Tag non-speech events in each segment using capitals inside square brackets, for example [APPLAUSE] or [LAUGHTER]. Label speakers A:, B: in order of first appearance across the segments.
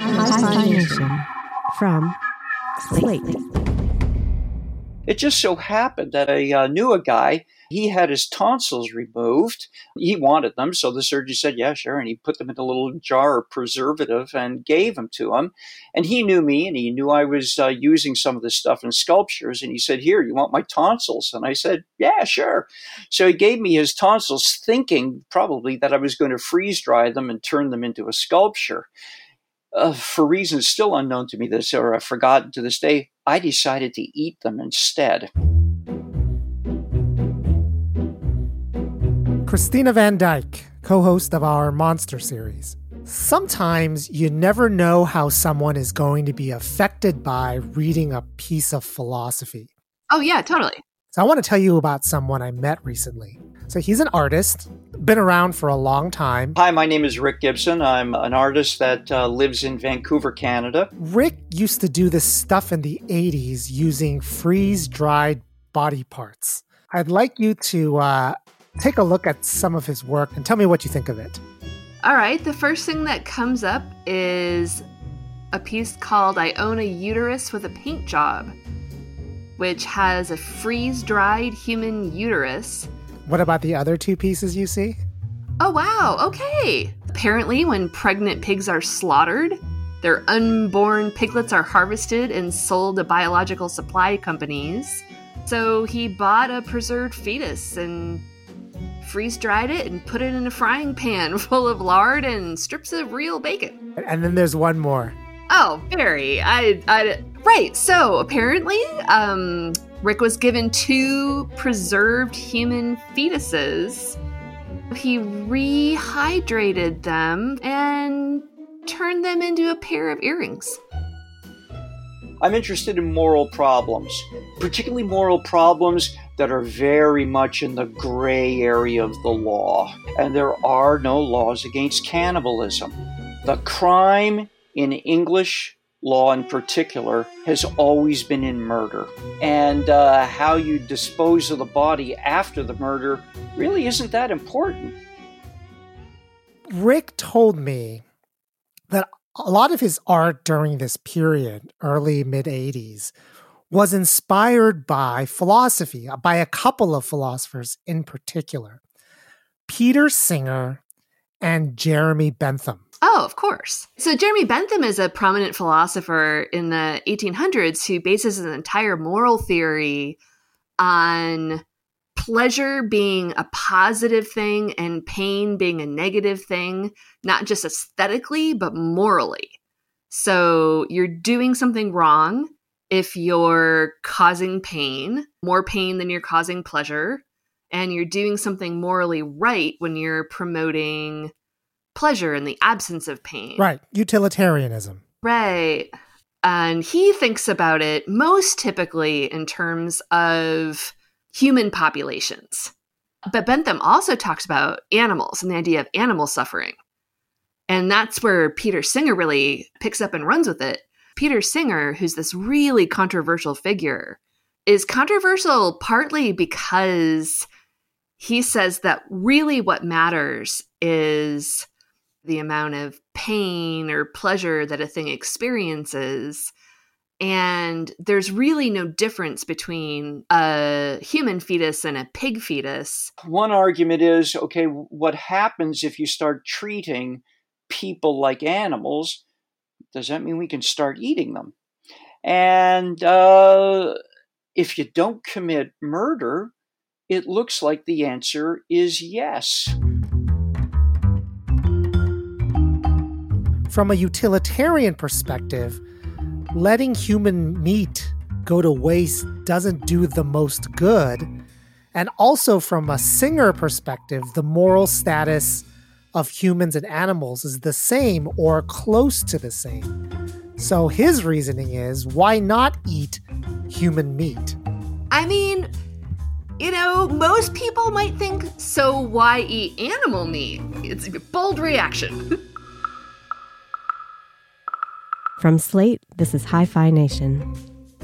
A: Nation from Slate.
B: It just so happened that I uh, knew a guy. He had his tonsils removed. He wanted them, so the surgeon said, "Yeah, sure." And he put them in a little jar of preservative and gave them to him. And he knew me, and he knew I was uh, using some of this stuff in sculptures. And he said, "Here, you want my tonsils?" And I said, "Yeah, sure." So he gave me his tonsils, thinking probably that I was going to freeze dry them and turn them into a sculpture uh, for reasons still unknown to me this or I've forgotten to this day, I decided to eat them instead.
C: Christina Van Dyke, co host of our Monster series. Sometimes you never know how someone is going to be affected by reading a piece of philosophy.
D: Oh, yeah, totally.
C: So I want to tell you about someone I met recently. So he's an artist, been around for a long time.
B: Hi, my name is Rick Gibson. I'm an artist that uh, lives in Vancouver, Canada.
C: Rick used to do this stuff in the 80s using freeze dried body parts. I'd like you to uh, take a look at some of his work and tell me what you think of it.
D: All right, the first thing that comes up is a piece called I Own a Uterus with a Paint Job, which has a freeze dried human uterus
C: what about the other two pieces you see?
D: Oh, wow. Okay. Apparently, when pregnant pigs are slaughtered, their unborn piglets are harvested and sold to biological supply companies. So he bought a preserved fetus and freeze dried it and put it in a frying pan [LAUGHS] full of lard and strips of real bacon.
C: And then there's one more.
D: Oh, very. I, I right. So apparently, um, Rick was given two preserved human fetuses. He rehydrated them and turned them into a pair of earrings.
B: I'm interested in moral problems, particularly moral problems that are very much in the gray area of the law. And there are no laws against cannibalism. The crime in English law in particular has always been in murder. And uh, how you dispose of the body after the murder really isn't that important.
C: Rick told me that a lot of his art during this period, early mid 80s, was inspired by philosophy, by a couple of philosophers in particular Peter Singer and Jeremy Bentham.
D: Oh, of course. So Jeremy Bentham is a prominent philosopher in the 1800s who bases his entire moral theory on pleasure being a positive thing and pain being a negative thing, not just aesthetically, but morally. So you're doing something wrong if you're causing pain, more pain than you're causing pleasure, and you're doing something morally right when you're promoting pleasure in the absence of pain.
C: Right. Utilitarianism.
D: Right. And he thinks about it most typically in terms of human populations. But Bentham also talks about animals and the idea of animal suffering. And that's where Peter Singer really picks up and runs with it. Peter Singer, who's this really controversial figure, is controversial partly because he says that really what matters is the amount of pain or pleasure that a thing experiences. And there's really no difference between a human fetus and a pig fetus.
B: One argument is okay, what happens if you start treating people like animals? Does that mean we can start eating them? And uh, if you don't commit murder, it looks like the answer is yes.
C: From a utilitarian perspective, letting human meat go to waste doesn't do the most good. And also, from a Singer perspective, the moral status of humans and animals is the same or close to the same. So his reasoning is why not eat human meat?
D: I mean, you know, most people might think, so why eat animal meat? It's a bold reaction. [LAUGHS]
A: From Slate, this is Hi-Phi Nation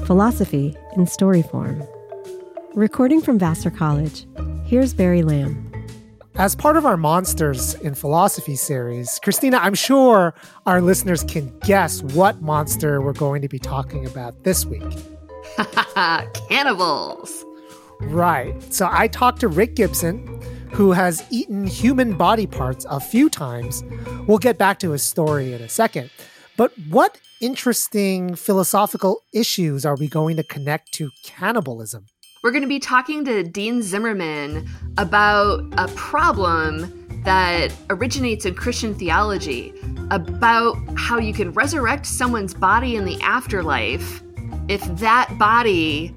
A: Philosophy in Story Form. Recording from Vassar College, here's Barry Lam.
C: As part of our Monsters in Philosophy series, Christina, I'm sure our listeners can guess what monster we're going to be talking about this week. [LAUGHS]
D: Cannibals.
C: Right. So I talked to Rick Gibson, who has eaten human body parts a few times. We'll get back to his story in a second. But what interesting philosophical issues are we going to connect to cannibalism?
D: We're going to be talking to Dean Zimmerman about a problem that originates in Christian theology about how you can resurrect someone's body in the afterlife if that body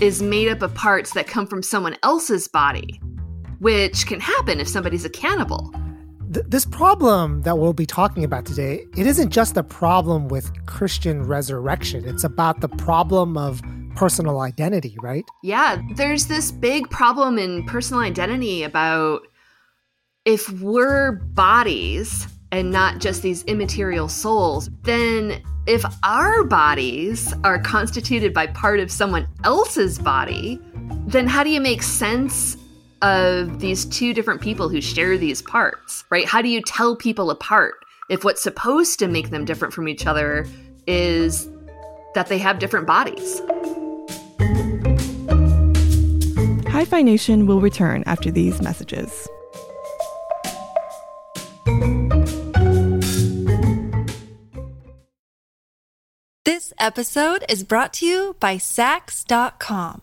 D: is made up of parts that come from someone else's body, which can happen if somebody's a cannibal.
C: Th- this problem that we'll be talking about today, it isn't just a problem with Christian resurrection. It's about the problem of personal identity, right?
D: Yeah, there's this big problem in personal identity about if we're bodies and not just these immaterial souls, then if our bodies are constituted by part of someone else's body, then how do you make sense of these two different people who share these parts, right? How do you tell people apart if what's supposed to make them different from each other is that they have different bodies?
E: Hi-Phi Nation will return after these messages.
F: This episode is brought to you by Saks.com.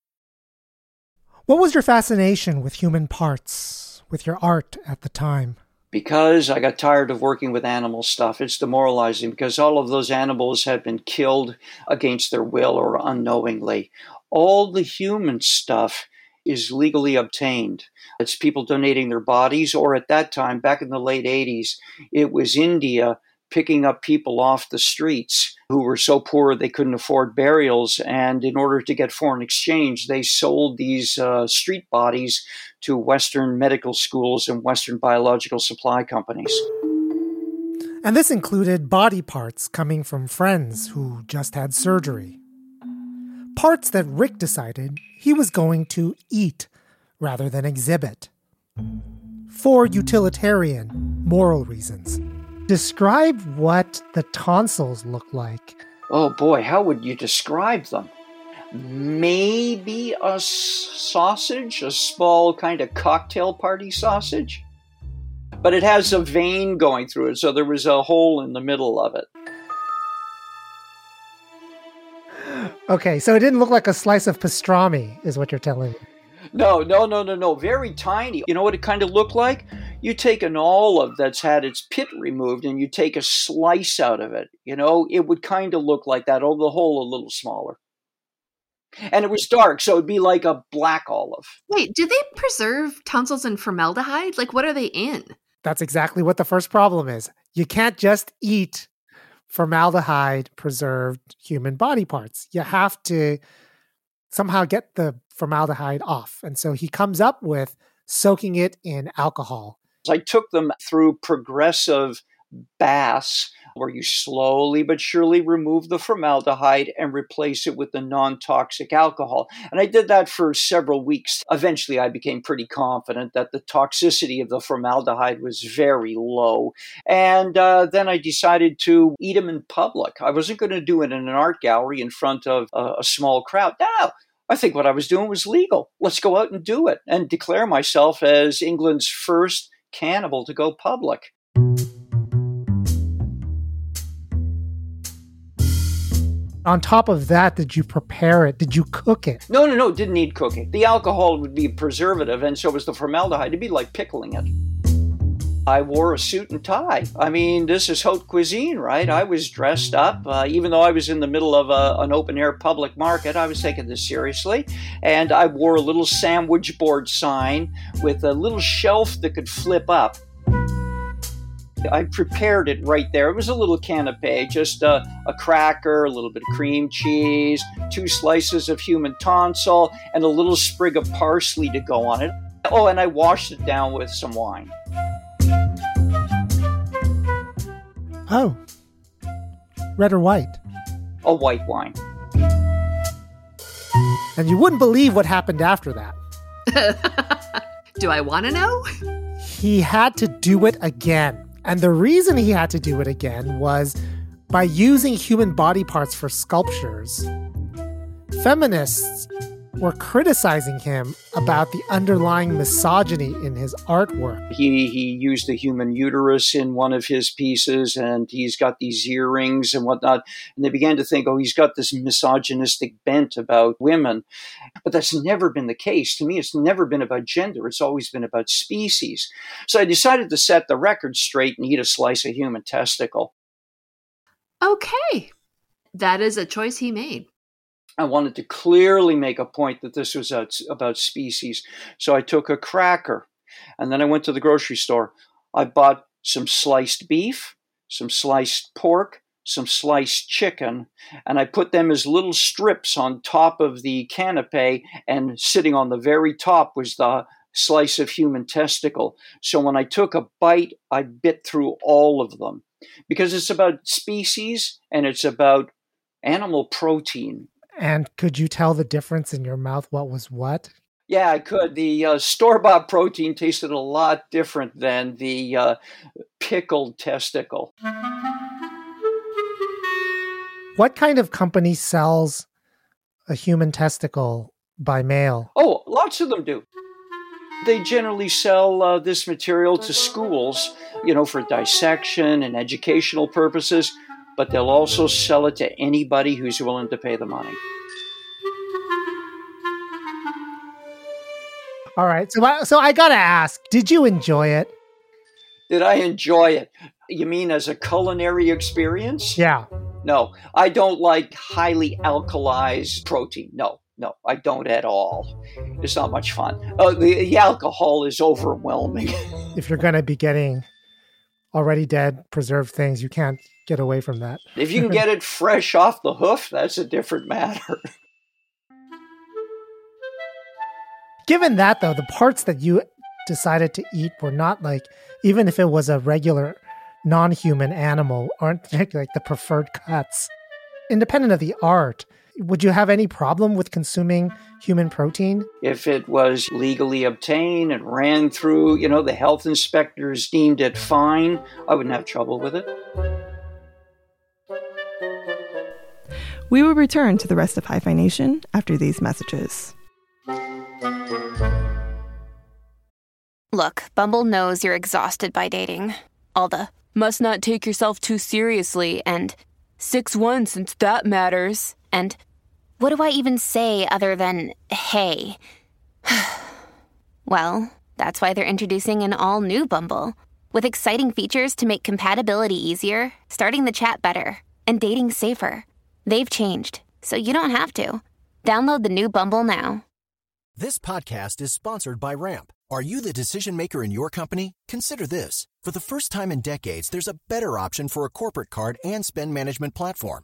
C: What was your fascination with human parts, with your art at the time?
B: because I got tired of working with animal stuff. It's demoralizing because all of those animals have been killed against their will or unknowingly. All the human stuff is legally obtained. It's people donating their bodies, or at that time, back in the late 80s, it was India picking up people off the streets who were so poor they couldn't afford burials. And in order to get foreign exchange, they sold these uh, street bodies to Western medical schools and Western biological supply companies.
C: And this included body parts coming from friends who just had surgery. Parts that Rick decided he was going to eat rather than exhibit. For utilitarian, moral reasons. Describe what the tonsils look like.
B: Oh boy, how would you describe them? Maybe a sausage, a small kind of cocktail party sausage. But it has a vein going through it, so there was a hole in the middle of it.
C: Okay, so it didn't look like a slice of pastrami, is what you're telling me.
B: No, no, no, no, no. Very tiny. You know what it kind of looked like? You take an olive that's had its pit removed and you take a slice out of it. You know, it would kind of look like that, although the hole a little smaller. And it was dark, so it'd be like a black olive.
D: Wait, do they preserve tonsils in formaldehyde? Like, what are they in?
C: That's exactly what the first problem is. You can't just eat formaldehyde preserved human body parts. You have to somehow get the formaldehyde off. And so he comes up with soaking it in alcohol.
B: I took them through progressive baths where you slowly but surely remove the formaldehyde and replace it with the non toxic alcohol. And I did that for several weeks. Eventually, I became pretty confident that the toxicity of the formaldehyde was very low. And uh, then I decided to eat them in public. I wasn't going to do it in an art gallery in front of a, a small crowd. No, I think what I was doing was legal. Let's go out and do it and declare myself as England's first cannibal to go public.
C: On top of that, did you prepare it? Did you cook it?
B: No, no, no, didn't need cooking. The alcohol would be preservative, and so was the formaldehyde. It'd be like pickling it. I wore a suit and tie. I mean, this is haute cuisine, right? I was dressed up. Uh, even though I was in the middle of a, an open air public market, I was taking this seriously. And I wore a little sandwich board sign with a little shelf that could flip up. I prepared it right there. It was a little canape, just a, a, cracker, a little bit of cream cheese, two slices of human tonsil, and a little sprig of parsley to go on it. Oh, and I washed it down with some wine.
C: Oh, red or white?
B: A white wine.
C: And you wouldn't believe what happened after that. [LAUGHS]
D: Do I want to know?
C: He had to do it again. And the reason he had to do it again was by using human body parts for sculptures. Feminists were criticizing him about the underlying misogyny in his artwork.
B: He he used the human uterus in one of his pieces, and he's got these earrings and whatnot. And they began to think, oh, he's got this misogynistic bent about women. But that's never been the case. To me, it's never been about gender. It's always been about species. So I decided to set the record straight and eat a slice of human testicle.
D: Okay. That is a choice he made.
B: I wanted to clearly make a point that this was about species. So I took a cracker and then I went to the grocery store. I bought some sliced beef, some sliced pork, some sliced chicken, and I put them as little strips on top of the canape, and sitting on the very top was the slice of human testicle. So when I took a bite, I bit through all of them because it's about species and it's about animal protein.
C: And could you tell the difference in your mouth what was what?
B: Yeah, I could. The uh, store bought protein tasted a lot different than the uh, pickled testicle.
C: What kind of company sells a human testicle by mail?
B: Oh, lots of them do. They generally sell uh, this material to schools, you know, for dissection and educational purposes but they'll also sell it to anybody who's willing to pay the money.
C: All right. So, I, so I got to ask, did you enjoy it?
B: Did I enjoy it? You mean as a culinary experience?
C: Yeah.
B: No, I don't like highly alkalized protein. No, no, I don't at all. It's not much fun. Uh, the, the alcohol is overwhelming. [LAUGHS]
C: if you're going to be getting already dead preserved things, you can't get away from that.
B: If you can get it fresh off the hoof, that's a different matter. [LAUGHS]
C: Given that, though, the parts that you decided to eat were not like, even if it was a regular non human animal, aren't [LAUGHS] like the preferred cuts. Independent of the art, would you have any problem with consuming human protein?
B: If it was legally obtained and ran through, you know, the health inspectors deemed it fine, I wouldn't have trouble with it.
E: We will return to the rest of Hi-Phi Nation after these messages.
G: Look, Bumble knows you're exhausted by dating. All the must not take yourself too seriously and 6 1 since that matters. And what do I even say other than hey? [SIGHS] well, that's why they're introducing an all new Bumble with exciting features to make compatibility easier, starting the chat better, and dating safer. They've changed, so you don't have to. Download the new Bumble now.
H: This podcast is sponsored by Ramp. Are you the decision maker in your company? Consider this. For the first time in decades, there's a better option for a corporate card and spend management platform.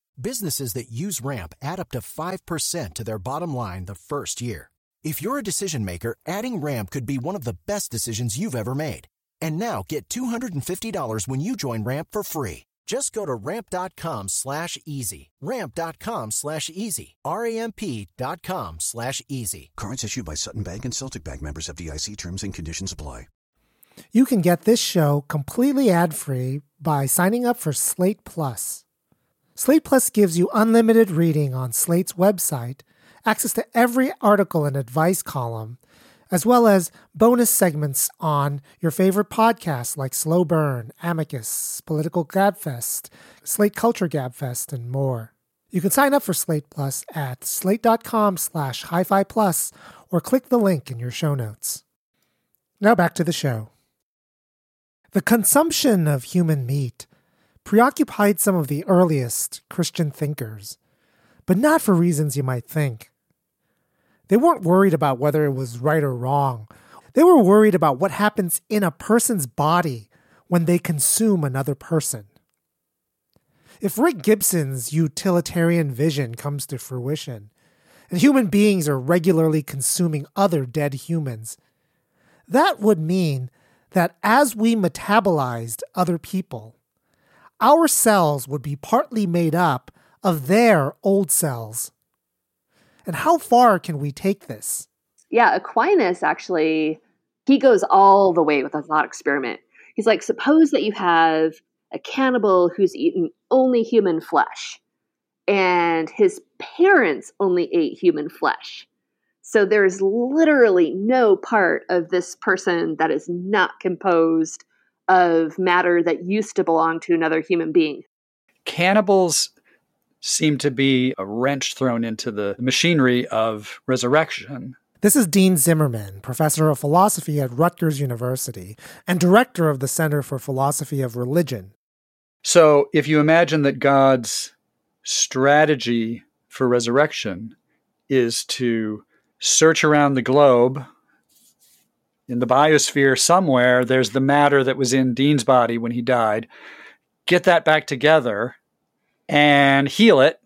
H: Businesses that use Ramp add up to 5% to their bottom line the first year. If you're a decision maker, adding Ramp could be one of the best decisions you've ever made. And now get $250 when you join Ramp for free. Just go to ramp.com slash easy. Ramp.com slash easy. R-A-M-P dot com slash easy.
I: Cards issued by Sutton Bank and Celtic Bank members FDIC terms and conditions apply.
C: You can get this show completely ad-free by signing up for Slate Plus. Slate Plus gives you unlimited reading on Slate's website, access to every article and advice column, as well as bonus segments on your favorite podcasts like Slow Burn, Amicus, Political Gabfest, Slate Culture Gabfest, and more. You can sign up for Slate Plus at slate.com slash hi-fi plus or click the link in your show notes. Now back to the show. The consumption of human meat preoccupied some of the earliest Christian thinkers, but not for reasons you might think. They weren't worried about whether it was right or wrong. They were worried about what happens in a person's body when they consume another person. If Rick Gibson's utilitarian vision comes to fruition, and human beings are regularly consuming other dead humans, that would mean that as we metabolized other people, our cells would be partly made up of their old cells. And how far can we take this?
D: Yeah, Aquinas actually, he goes all the way with a thought experiment. He's like, suppose that you have a cannibal who's eaten only human flesh, and his parents only ate human flesh. So there's literally no part of this person that is not composed of matter that used to belong to another human being.
J: Cannibals seem to be a wrench thrown into the machinery of resurrection.
C: This is Dean Zimmerman, professor of philosophy at Rutgers University and director of the Center for Philosophy of Religion.
J: So, if you imagine that God's strategy for resurrection is to search around the globe in the biosphere somewhere, there's the matter that was in Dean's body when he died, get that back together and heal it,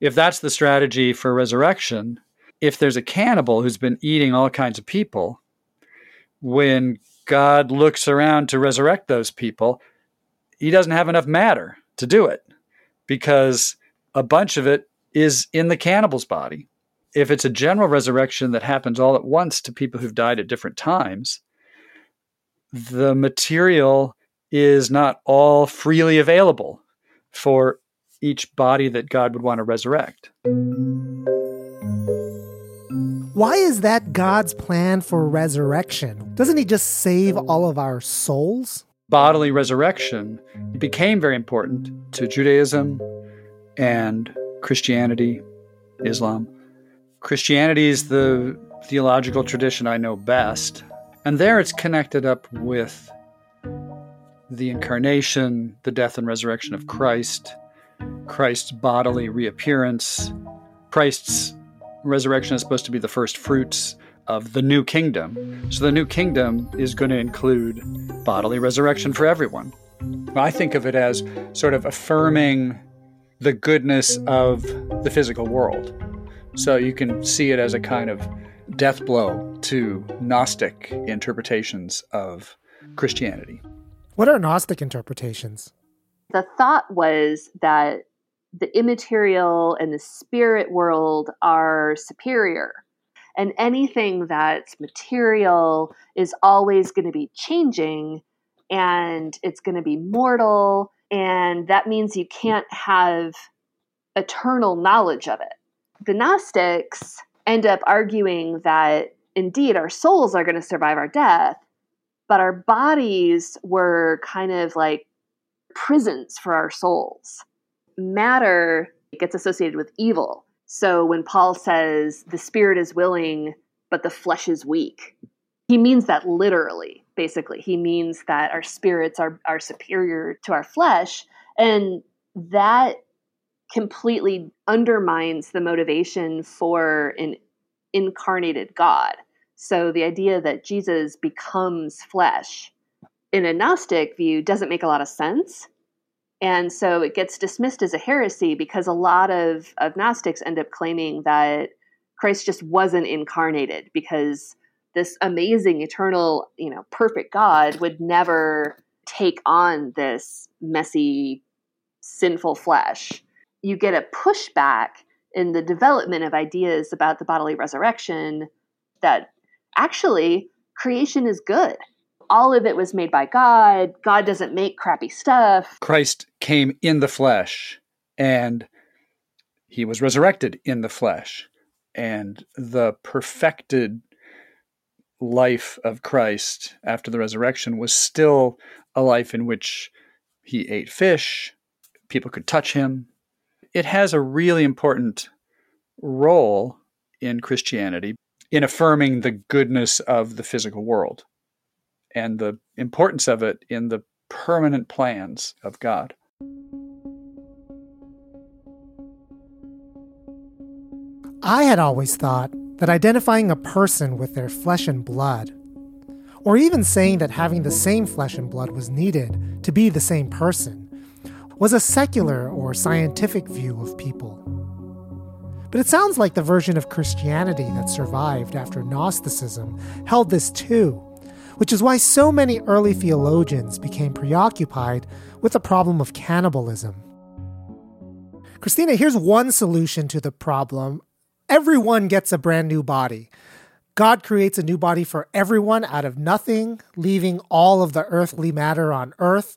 J: if that's the strategy for resurrection, if there's a cannibal who's been eating all kinds of people, when God looks around to resurrect those people, he doesn't have enough matter to do it because a bunch of it is in the cannibal's body. If it's a general resurrection that happens all at once to people who've died at different times, the material is not all freely available for each body that God would want to resurrect.
C: Why is that God's plan for resurrection? Doesn't He just save all of our souls?
J: Bodily resurrection became very important to Judaism and Christianity, Islam. Christianity is the theological tradition I know best. And there it's connected up with the incarnation, the death and resurrection of Christ, Christ's bodily reappearance. Christ's resurrection is supposed to be the first fruits of the new kingdom. So the new kingdom is going to include bodily resurrection for everyone. I think of it as sort of affirming the goodness of the physical world. So you can see it as a kind of death blow to Gnostic interpretations of Christianity.
C: What are Gnostic interpretations?
D: The thought was that the immaterial and the spirit world are superior. And anything that's material is always going to be changing and it's going to be mortal. And that means you can't have eternal knowledge of it. The Gnostics end up arguing that indeed our souls are going to survive our death, but our bodies were kind of like prisons for our souls matter gets associated with evil. So when Paul says the spirit is willing, but the flesh is weak, he means that literally, basically. He means that our spirits are, are superior to our flesh. And that completely undermines the motivation for an incarnated God. So the idea that Jesus becomes flesh in a Gnostic view doesn't make a lot of sense. And so it gets dismissed as a heresy because a lot of, of Gnostics end up claiming that Christ just wasn't incarnated because this amazing, eternal, you know, perfect God would never take on this messy, sinful flesh. You get a pushback in the development of ideas about the bodily resurrection that actually creation is good. All of it was made by God. God doesn't make crappy stuff.
J: Christ came in the flesh and he was resurrected in the flesh. And the perfected life of Christ after the resurrection was still a life in which he ate fish, people could touch him. It has a really important role in Christianity in affirming the goodness of the physical world and the importance of it in the permanent plans of God.
C: I had always thought that identifying a person with their flesh and blood, or even saying that having the same flesh and blood was needed to be the same person, was a secular or scientific view of people. But it sounds like the version of Christianity that survived after Gnosticism held this too, which is why so many early theologians became preoccupied with the problem of cannibalism. Christina, here's one solution to the problem everyone gets a brand new body. God creates a new body for everyone out of nothing, leaving all of the earthly matter on earth.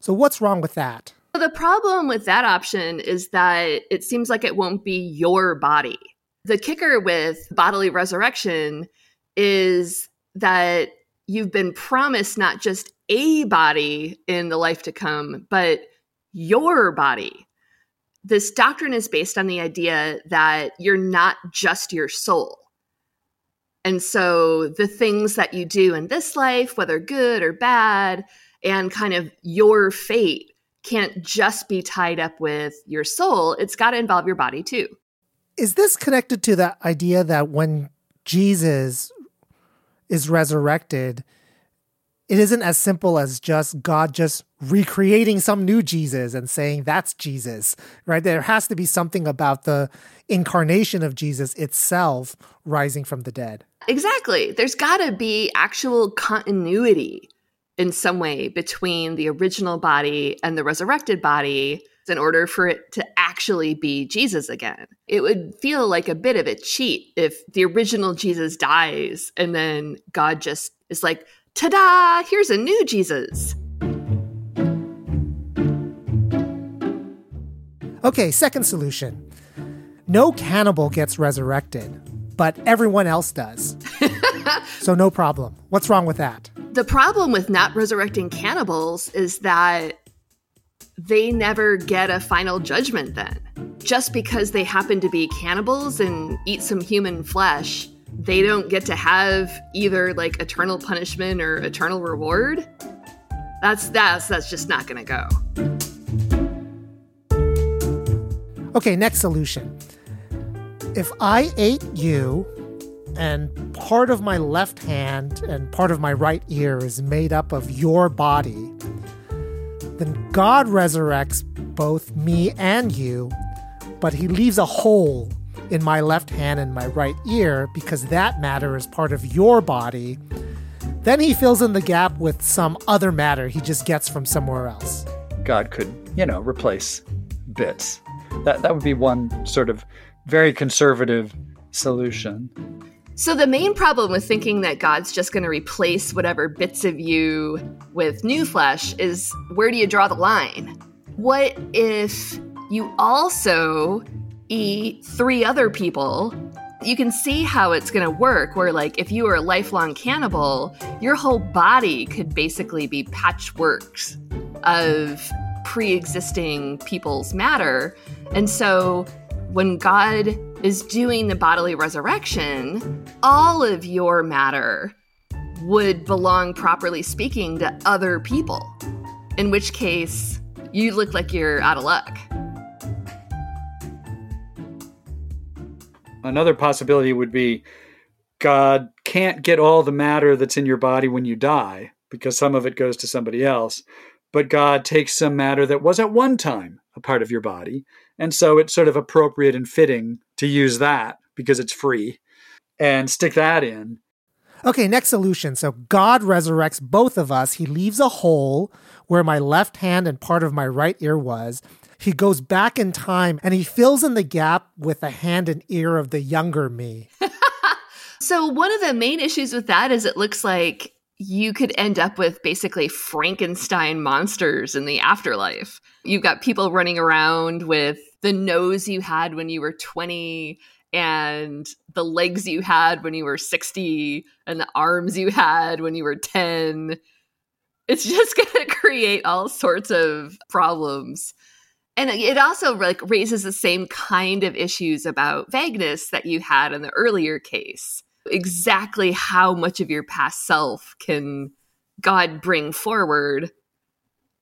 C: So, what's wrong with that?
D: The problem with that option is that it seems like it won't be your body. The kicker with bodily resurrection is that you've been promised not just a body in the life to come, but your body this doctrine is based on the idea that you're not just your soul. And so the things that you do in this life, whether good or bad, and kind of your fate can't just be tied up with your soul. It's got to involve your body too.
C: Is this connected to the idea that when Jesus is resurrected, it isn't as simple as just God just recreating some new Jesus and saying that's Jesus, right? There has to be something about the incarnation of Jesus itself rising from the dead.
D: Exactly. There's got to be actual continuity in some way between the original body and the resurrected body in order for it to actually be Jesus again. It would feel like a bit of a cheat if the original Jesus dies and then God just is like, ta da, here's a new Jesus.
C: Okay, second solution. No cannibal gets resurrected, but everyone else does. So no problem. What's wrong with that?
D: The problem with not resurrecting cannibals is that they never get a final judgment then. Just because they happen to be cannibals and eat some human flesh, they don't get to have either like eternal punishment or eternal reward. That's that's that's just not going to go.
C: Okay, next solution. If I ate you and part of my left hand and part of my right ear is made up of your body, then God resurrects both me and you, but he leaves a hole in my left hand and my right ear because that matter is part of your body. Then he fills in the gap with some other matter he just gets from somewhere else.
J: God could, you know, replace bits. That that would be one sort of very conservative solution.
D: So the main problem with thinking that God's just going to replace whatever bits of you with new flesh is where do you draw the line? What if you also eat three other people? You can see how it's going to work where like if you were a lifelong cannibal, your whole body could basically be patchworks of pre-existing people's matter and so when God is doing the bodily resurrection, all of your matter would belong, properly speaking, to other people, in which case you look like you're out of luck.
J: Another possibility would be God can't get all the matter that's in your body when you die because some of it goes to somebody else, but God takes some matter that was at one time a part of your body. And so it's sort of appropriate and fitting to use that because it's free and stick that in.
C: Okay, next solution. So God resurrects both of us. He leaves a hole where my left hand and part of my right ear was. He goes back in time and he fills in the gap with the hand and ear of the younger me. [LAUGHS]
D: so, one of the main issues with that is it looks like you could end up with basically Frankenstein monsters in the afterlife. You've got people running around with the nose you had when you were 20 and the legs you had when you were 60 and the arms you had when you were 10 it's just [LAUGHS] going to create all sorts of problems. And it also like raises the same kind of issues about vagueness that you had in the earlier case. Exactly how much of your past self can god bring forward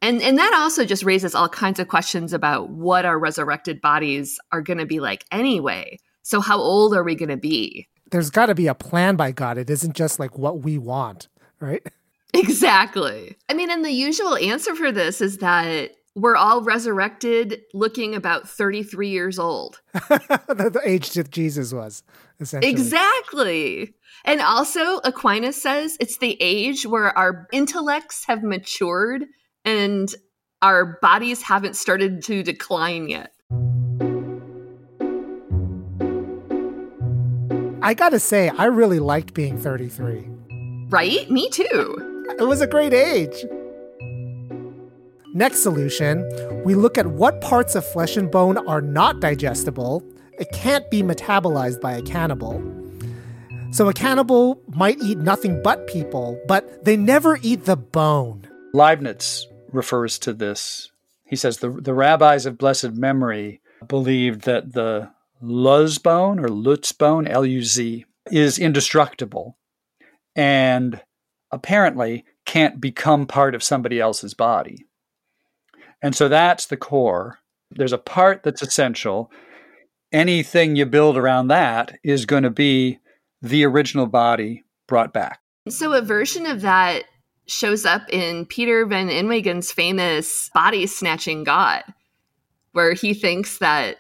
D: and and that also just raises all kinds of questions about what our resurrected bodies are going to be like anyway so, how old are we going to be?
C: There's got to be a plan by God. It isn't just like what we want, right? [LAUGHS]
D: Exactly. I mean, and the usual answer for this is that we're all resurrected looking about 33 years old. [LAUGHS]
C: the age that Jesus was, essentially.
D: Exactly. And also, Aquinas says it's the age where our intellects have matured and our bodies haven't started to decline yet.
C: I gotta say, I really liked being 33.
D: Right? Me too.
C: It was a great age. Next solution we look at what parts of flesh and bone are not digestible. It can't be metabolized by a cannibal. So a cannibal might eat nothing but people, but they never eat the bone.
J: Leibniz refers to this. He says the, the rabbis of blessed memory believed that the Luz bone or Lutz bone, L U Z, is indestructible and apparently can't become part of somebody else's body. And so that's the core. There's a part that's essential. Anything you build around that is going to be the original body brought back.
D: So a version of that shows up in Peter Van Inwagen's famous body snatching God, where he thinks that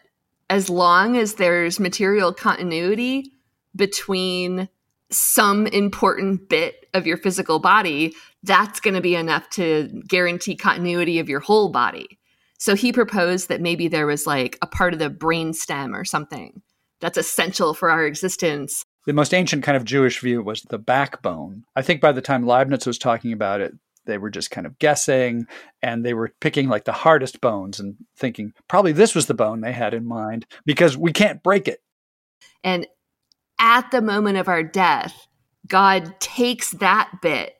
D: as long as there's material continuity between some important bit of your physical body, that's going to be enough to guarantee continuity of your whole body. So he proposed that maybe there was like a part of the brain stem or something that's essential for our existence.
J: The most ancient kind of Jewish view was the backbone. I think by the time Leibniz was talking about it, they were just kind of guessing and they were picking like the hardest bones and thinking probably this was the bone they had in mind because we can't break it.
D: And at the moment of our death, God takes that bit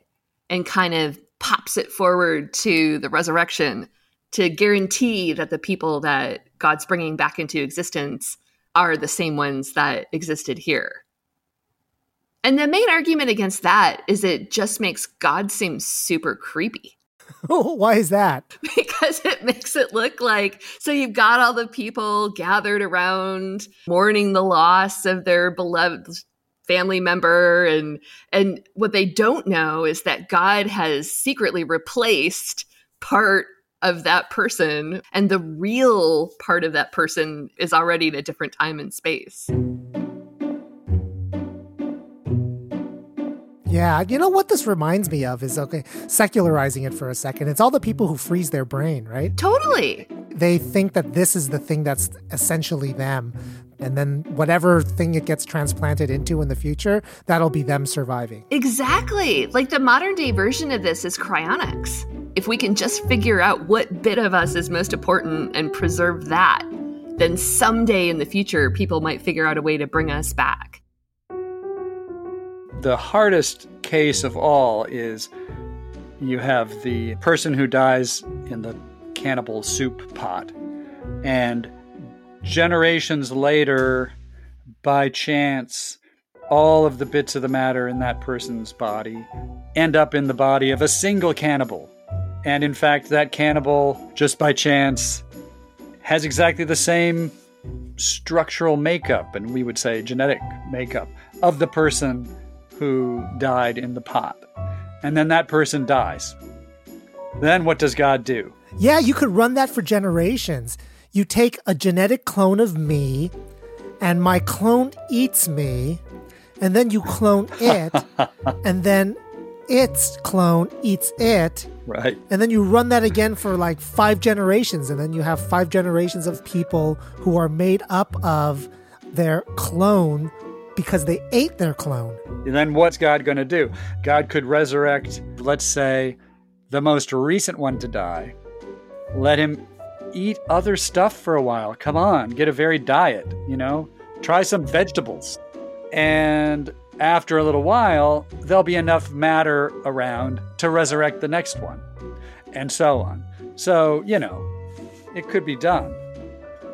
D: and kind of pops it forward to the resurrection to guarantee that the people that God's bringing back into existence are the same ones that existed here. And the main argument against that is it just makes God seem super creepy. [LAUGHS] [LAUGHS]
C: Why is that?
D: Because it makes it look like so you've got all the people gathered around mourning the loss of their beloved family member and and what they don't know is that God has secretly replaced part of that person and the real part of that person is already in a different time and space.
C: Yeah, you know what this reminds me of is okay, secularizing it for a second. It's all the people who freeze their brain, right?
D: Totally.
C: They think that this is the thing that's essentially them. And then whatever thing it gets transplanted into in the future, that'll be them surviving.
D: Exactly. Like the modern day version of this is cryonics. If we can just figure out what bit of us is most important and preserve that, then someday in the future, people might figure out a way to bring us back
J: the hardest case of all is you have the person who dies in the cannibal soup pot. And generations later, by chance, all of the bits of the matter in that person's body end up in the body of a single cannibal. And in fact, that cannibal, just by chance, has exactly the same structural makeup, and we would say genetic makeup, of the person who died in the pot. And then that person dies. Then what does God do?
C: Yeah, you could run that for generations. You take a genetic clone of me, and my clone eats me, and then you clone it, [LAUGHS] and then its clone eats it.
J: Right.
C: And then you run that again for like five generations, and then you have five generations of people who are made up of their clone because they ate their clone.
J: And then what's God going to do? God could resurrect, let's say, the most recent one to die. Let him eat other stuff for a while. Come on, get a varied diet, you know? Try some vegetables. And after a little while, there'll be enough matter around to resurrect the next one, and so on. So, you know, it could be done.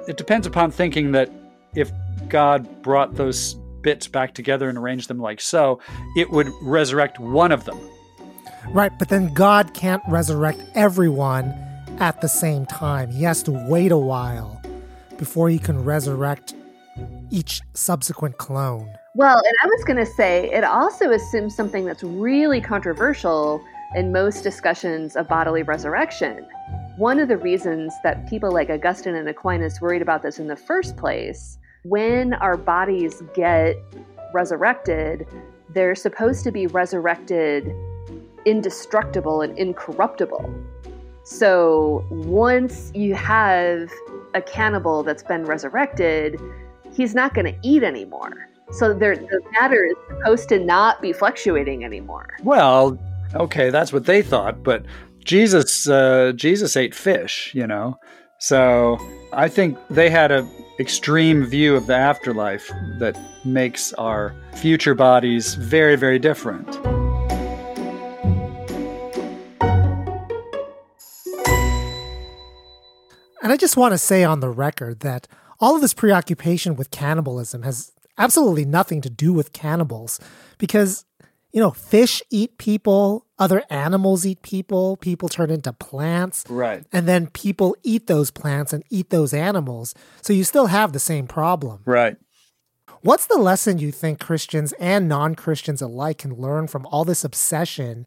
J: It depends upon thinking that if God brought those bits back together and arrange them like so, it would resurrect one of them.
C: Right, but then God can't resurrect everyone at the same time. He has to wait a while before he can resurrect each subsequent clone.
D: Well, and I was going to say, it also assumes something that's really controversial in most discussions of bodily resurrection. One of the reasons that people like Augustine and Aquinas worried about this in the first place, when our bodies get resurrected, they're supposed to be resurrected indestructible and incorruptible. So once you have a cannibal that's been resurrected, he's not going to eat anymore. So the matter is supposed to not be fluctuating anymore.
J: Well, okay, that's what they thought, but Jesus, uh, Jesus ate fish, you know. So I think they had a extreme view of the afterlife that makes our future bodies very, very different.
C: And I just want to say on the record that all of this preoccupation with cannibalism has absolutely nothing to do with cannibals because, you know, fish eat people, other animals eat people, people turn into plants.
J: Right.
C: And then people eat those plants and eat those animals. So you still have the same problem.
J: Right.
C: What's the lesson you think Christians and non Christians alike can learn from all this obsession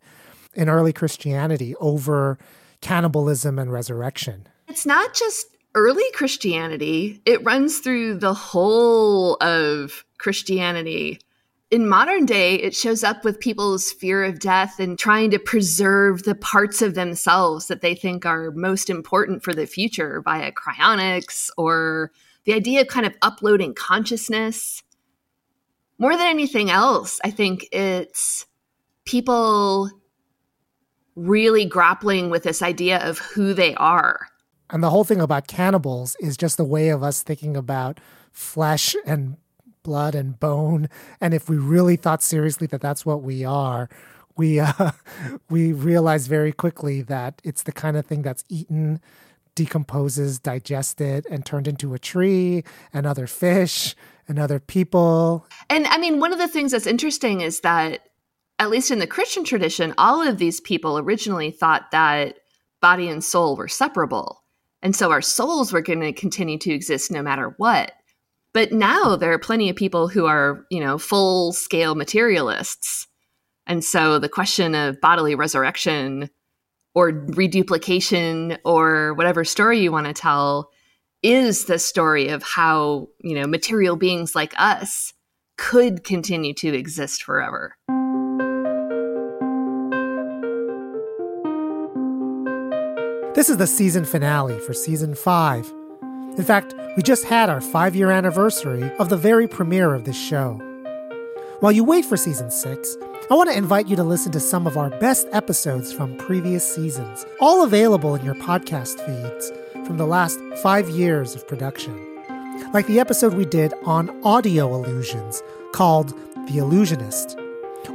C: in early Christianity over cannibalism and resurrection?
D: It's not just early Christianity, it runs through the whole of Christianity. In modern day, it shows up with people's fear of death and trying to preserve the parts of themselves that they think are most important for the future via cryonics or the idea of kind of uploading consciousness. More than anything else, I think it's people really grappling with this idea of who they are
C: and the whole thing about cannibals is just a way of us thinking about flesh and blood and bone. And if we really thought seriously that that's what we are, we [LAUGHS] uh, we realize very quickly that it's the kind of thing that's eaten, decomposes, digested, and turned into a tree and other fish and other people.
D: And I mean, one of the things that's interesting is that, at least in the Christian tradition, all of these people originally thought that body and soul were separable. And so our souls were going to continue to exist no matter what. But now there are plenty of people who are, you know, full scale materialists. And so the question of bodily resurrection or reduplication or whatever story you want to tell is the story of how, you know, material beings like us could continue to exist forever.
C: This is the season finale for season five. In fact, we just had our five year anniversary of the very premiere of this show. While you wait for season six, I want to invite you to listen to some of our best episodes from previous seasons, all available in your podcast feeds from the last five years of production. Like the episode we did on audio illusions called The Illusionist,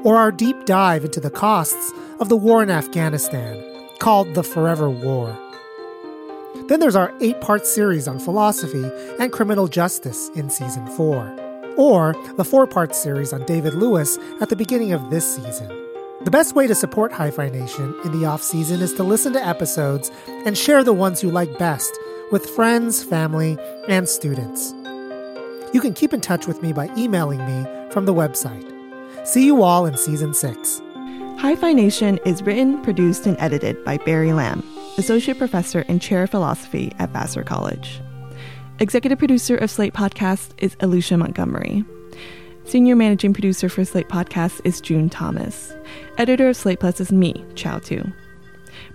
C: or our deep dive into the costs of the war in Afghanistan called The Forever War. Then there's our eight part series on philosophy and criminal justice in season four, or the four part series on David Lewis at the beginning of this season. The best way to support Hi-Phi Nation in the off season is to listen to episodes and share the ones you like best with friends, family, and students. You can keep in touch with me by emailing me from the website. See you all in season six.
E: Hi-Phi Nation is written, produced, and edited by Barry Lam, Associate Professor and Chair of Philosophy at Vassar College. Executive producer of Slate Podcast is Alicia Montgomery. Senior managing producer for Slate Podcast is June Thomas. Editor of Slate Plus is me, Chau Tu.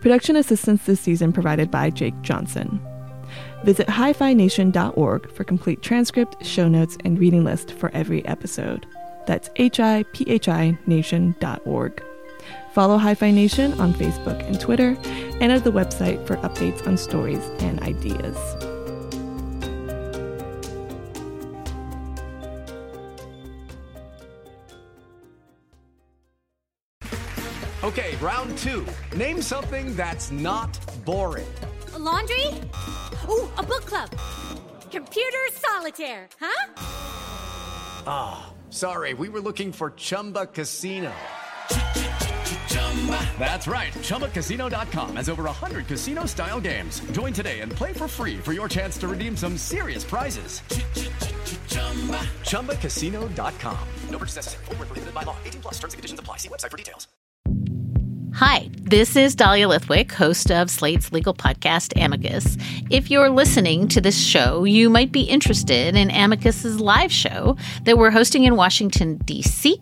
E: Production assistance this season provided by Jake Johnson. Visit hiphination.org for complete transcript, show notes, and reading list for every episode. That's hiphination.org. Follow Hi-Phi Nation on Facebook and Twitter, and at the website for updates on stories and ideas.
K: Okay, round two. Name something that's not boring.
L: A laundry? Ooh, a book club. Computer solitaire, huh?
K: Ah, oh, sorry, we were looking for Chumba Casino. That's right. ChumbaCasino.com has over 100 casino style games. Join today and play for free for your chance to redeem some serious prizes. ChumbaCasino.com. No purchase necessary. Full prohibited by law. 18 plus terms and conditions apply. See website for details.
M: Hi, this is Dahlia Lithwick, host of Slate's legal podcast, Amicus. If you're listening to this show, you might be interested in Amicus's live show that we're hosting in Washington, D.C.